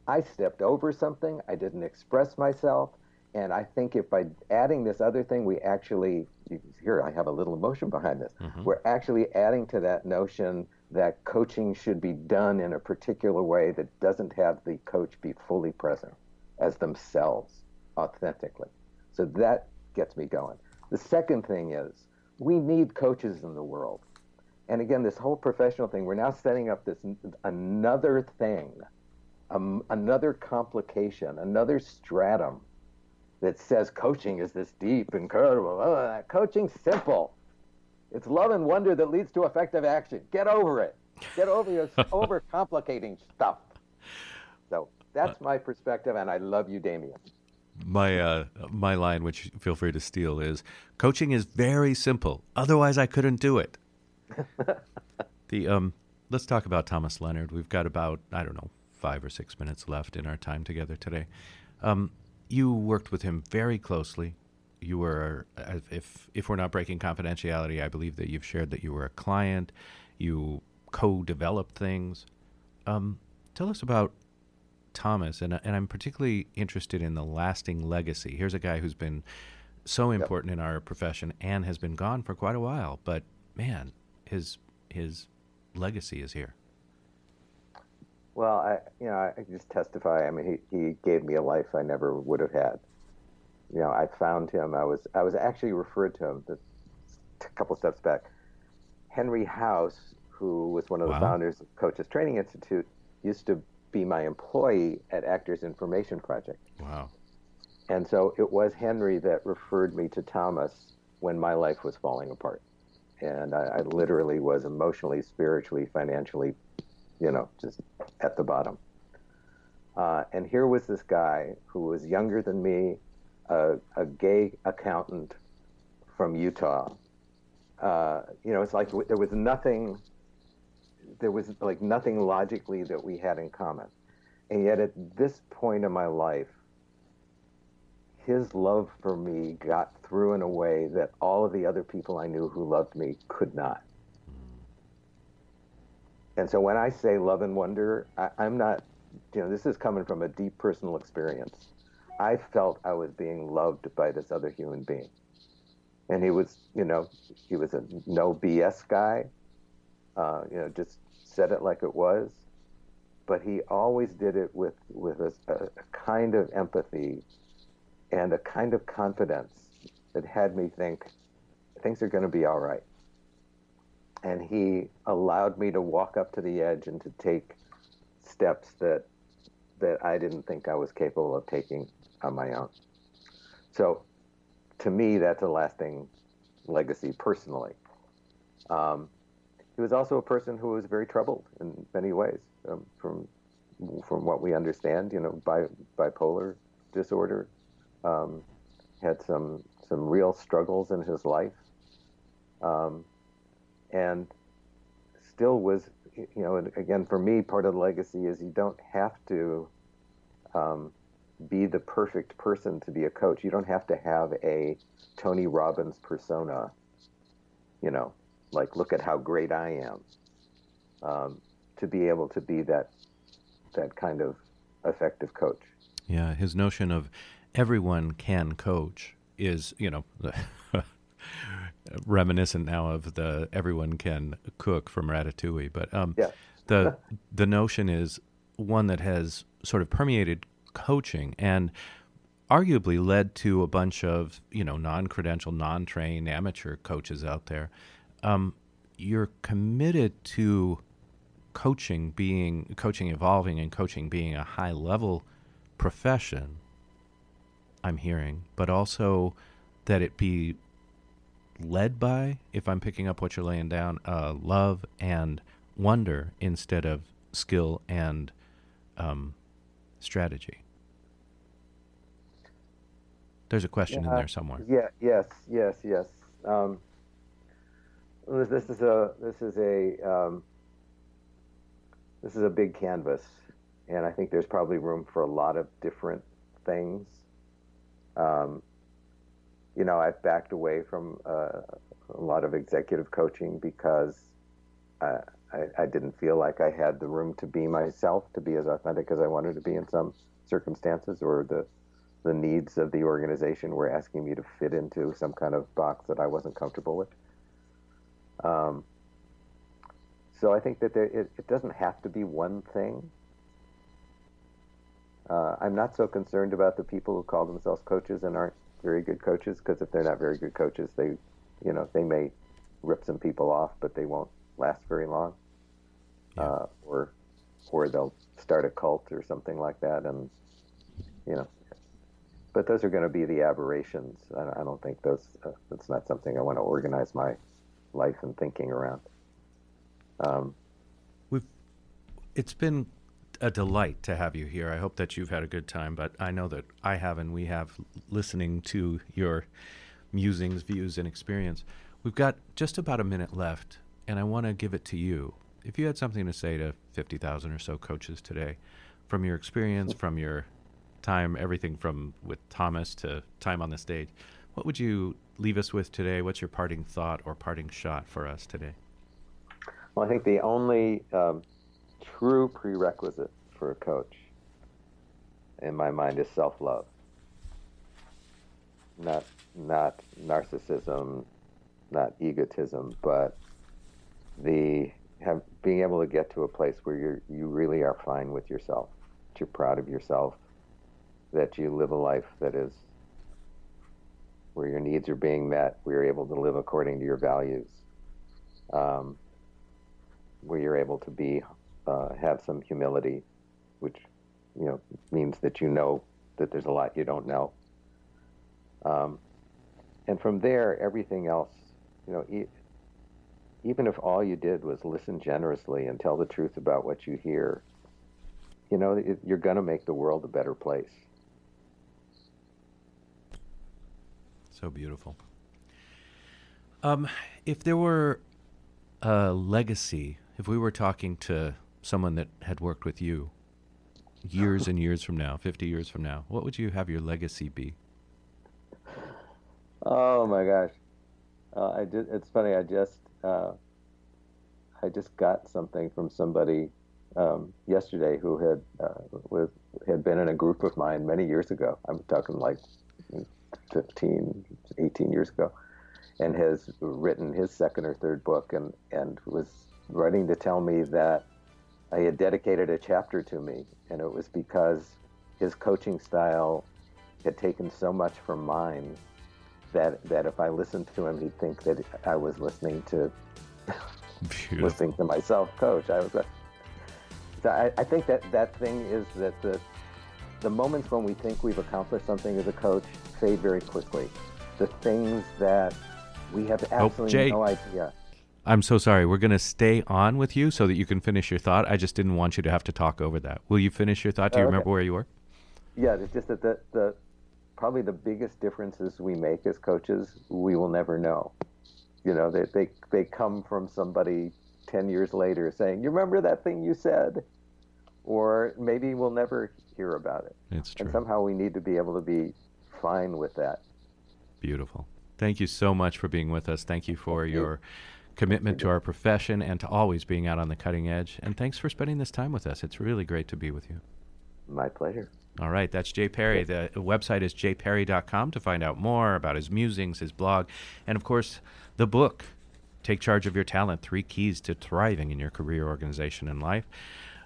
I stepped over something. I didn't express myself. And I think if by adding this other thing, we actually, you, here, I have a little emotion behind this. Mhm. We're actually adding to that notion that coaching should be done in a particular way that doesn't have the coach be fully present as themselves authentically. So that gets me going. The second thing is we need coaches in the world. And again, this whole professional thing, we're now setting up this another thing, um, another complication, another stratum that says coaching is this deep, incredible. Oh, coaching's simple. It's love and wonder that leads to effective action. Get over it. Get over your overcomplicating stuff. So that's my perspective, and I love you, Damian. My uh, my line, which feel free to steal, is coaching is very simple. Otherwise, I couldn't do it. the um, let's talk about Thomas Leonard. We've got about I don't know five or six minutes left in our time together today. Um, you worked with him very closely. You were, uh, if if we're not breaking confidentiality, I believe that you've shared that you were a client. You co-developed things. Um, tell us about Thomas, and and I'm particularly interested in the lasting legacy. Here's a guy who's been so important yep. in our profession and has been gone for quite a while. But man, his his legacy is here. Well, I you know I just testify. I mean, he, he gave me a life I never would have had. You know, I found him. I was I was actually referred to him a couple steps back. Henry House, who was one of the wow. founders of Coaches Training Institute, used to be my employee at Actors Information Project. Wow. And so it was Henry that referred me to Thomas when my life was falling apart. And I, I literally was emotionally, spiritually, financially, you know, just at the bottom. Uh, and here was this guy who was younger than me, a, a gay accountant from Utah. Uh, you know, it's like there was nothing, there was like nothing logically that we had in common. And yet at this point in my life, his love for me got through in a way that all of the other people I knew who loved me could not. And so when I say love and wonder, I, am not, you know, this is coming from a deep personal experience. I felt I was being loved by this other human being. And he was, you know, he was a no BS guy, uh, you know, just said it like it was. But he always did it with, with a, a kind of empathy and a kind of confidence that had me think things are going to be all right. And he allowed me to walk up to the edge and to take steps that that I didn't think I was capable of taking on my own. So, to me, that's a lasting legacy personally. Um, he was also a person who was very troubled in many ways, um, from from what we understand, you know, bi- bipolar disorder, um, had some some real struggles in his life, um, and still was you know again for me part of the legacy is you don't have to um, be the perfect person to be a coach. You don't have to have a Tony Robbins persona. You know, like look at how great I am. Um, to be able to be that that kind of effective coach. Yeah, his notion of everyone can coach is, you know, reminiscent now of the everyone can cook from Ratatouille. But um, yeah. the the notion is one that has sort of permeated coaching and arguably led to a bunch of you know non-credentialed, non-trained amateur coaches out there. Um, you're committed to coaching being coaching evolving and coaching being a high level profession I'm hearing, but also that it be led by, if I'm picking up what you're laying down, uh, love and wonder instead of skill and um, strategy. There's a question yeah, in there somewhere. Yeah. Yes. Yes. Yes. Um, this is a this is a um, this is a big canvas, and I think there's probably room for a lot of different things. Um, you know, I've backed away from uh, a lot of executive coaching because I, I, I, didn't feel like I had the room to be myself, to be as authentic as I wanted to be in some circumstances, or the the needs of the organization were asking me to fit into some kind of box that I wasn't comfortable with. Um, so I think that there, it, it doesn't have to be one thing. Uh, I'm not so concerned about the people who call themselves coaches and aren't very good coaches because if they're not very good coaches, they, you know, they may rip some people off, but they won't last very long. Yeah. Uh, or, or they'll start a cult or something like that, and you know. But those are going to be the aberrations. I, I don't think those. Uh, that's not something I want to organize my life and thinking around. Um, We've. It's been a delight to have you here. I hope that you've had a good time, but I know that I have and we have listening to your musings, views, and experience. We've got just about a minute left, and I want to give it to you. If you had something to say to 50,000 or so coaches today, from your experience, from your time, everything from with Thomas to time on the stage, what would you leave us with today? What's your parting thought or parting shot for us today? Well, I think the only um, true prerequisite for a coach, in my mind, is self love. Not not narcissism, not egotism, but the have, being able to get to a place where you you really are fine with yourself, that you're proud of yourself, that you live a life that is where your needs are being met, where you're able to live according to your values, um, where you're able to be uh, have some humility, which you know means that you know that there's a lot you don't know. Um, and from there, everything else, you know, e- even if all you did was listen generously and tell the truth about what you hear, you know, it, you're going to make the world a better place. So beautiful. Um, if there were a legacy, if we were talking to someone that had worked with you years and years from now, 50 years from now, what would you have your legacy be? Oh my gosh. Uh, I did, it's funny. I just, uh, I just got something from somebody um, yesterday who had uh, was had been in a group of mine many years ago. I'm talking like 15, 18 years ago, and has written his second or third book, and and was writing to tell me that Uh, he had dedicated a chapter to me, and it was because his coaching style had taken so much from mine that that if I listened to him, he'd think that I was listening to listening to myself coach. I was. A, so I, I think that that thing is that the the moments when we think we've accomplished something as a coach fade very quickly. The things that we have oh, absolutely oh, no idea. I'm so sorry. We're going to stay on with you so that you can finish your thought. I just didn't want you to have to talk over that. Will you finish your thought? Do you Oh, okay. remember where you were? Yeah, it's just that the, the probably the biggest differences we make as coaches we will never know. You know, they they they come from somebody ten years later saying, "You remember that thing you said," or maybe we'll never hear about it. It's true. And somehow we need to be able to be fine with that. Beautiful. Thank you so much for being with us. Thank you for Thank you. Commitment to our profession and to always being out on the cutting edge. And thanks for spending this time with us. It's really great to be with you. My pleasure. All right, that's Jay Perry. The website is jperry.com to find out more about his musings, his blog, and of course, the book, Take Charge of Your Talent Three Keys to Thriving in Your Career, Organization, and Life.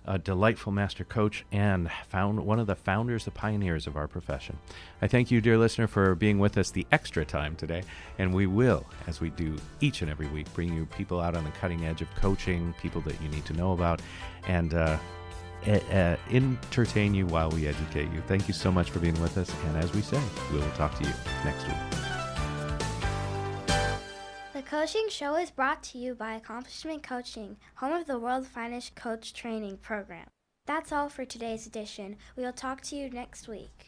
A delightful master coach and found one of the founders, the pioneers of our profession. I thank you, dear listener, for being with us the extra time today. And we will, as we do each and every week, bring you people out on the cutting edge of coaching, people that you need to know about, and uh, uh, entertain you while we educate you. Thank you so much for being with us. And as we say, we will talk to you next week. The Coaching Show is brought to you by Accomplishment Coaching, home of the world's finest coach training program. That's all for today's edition. We'll talk to you next week.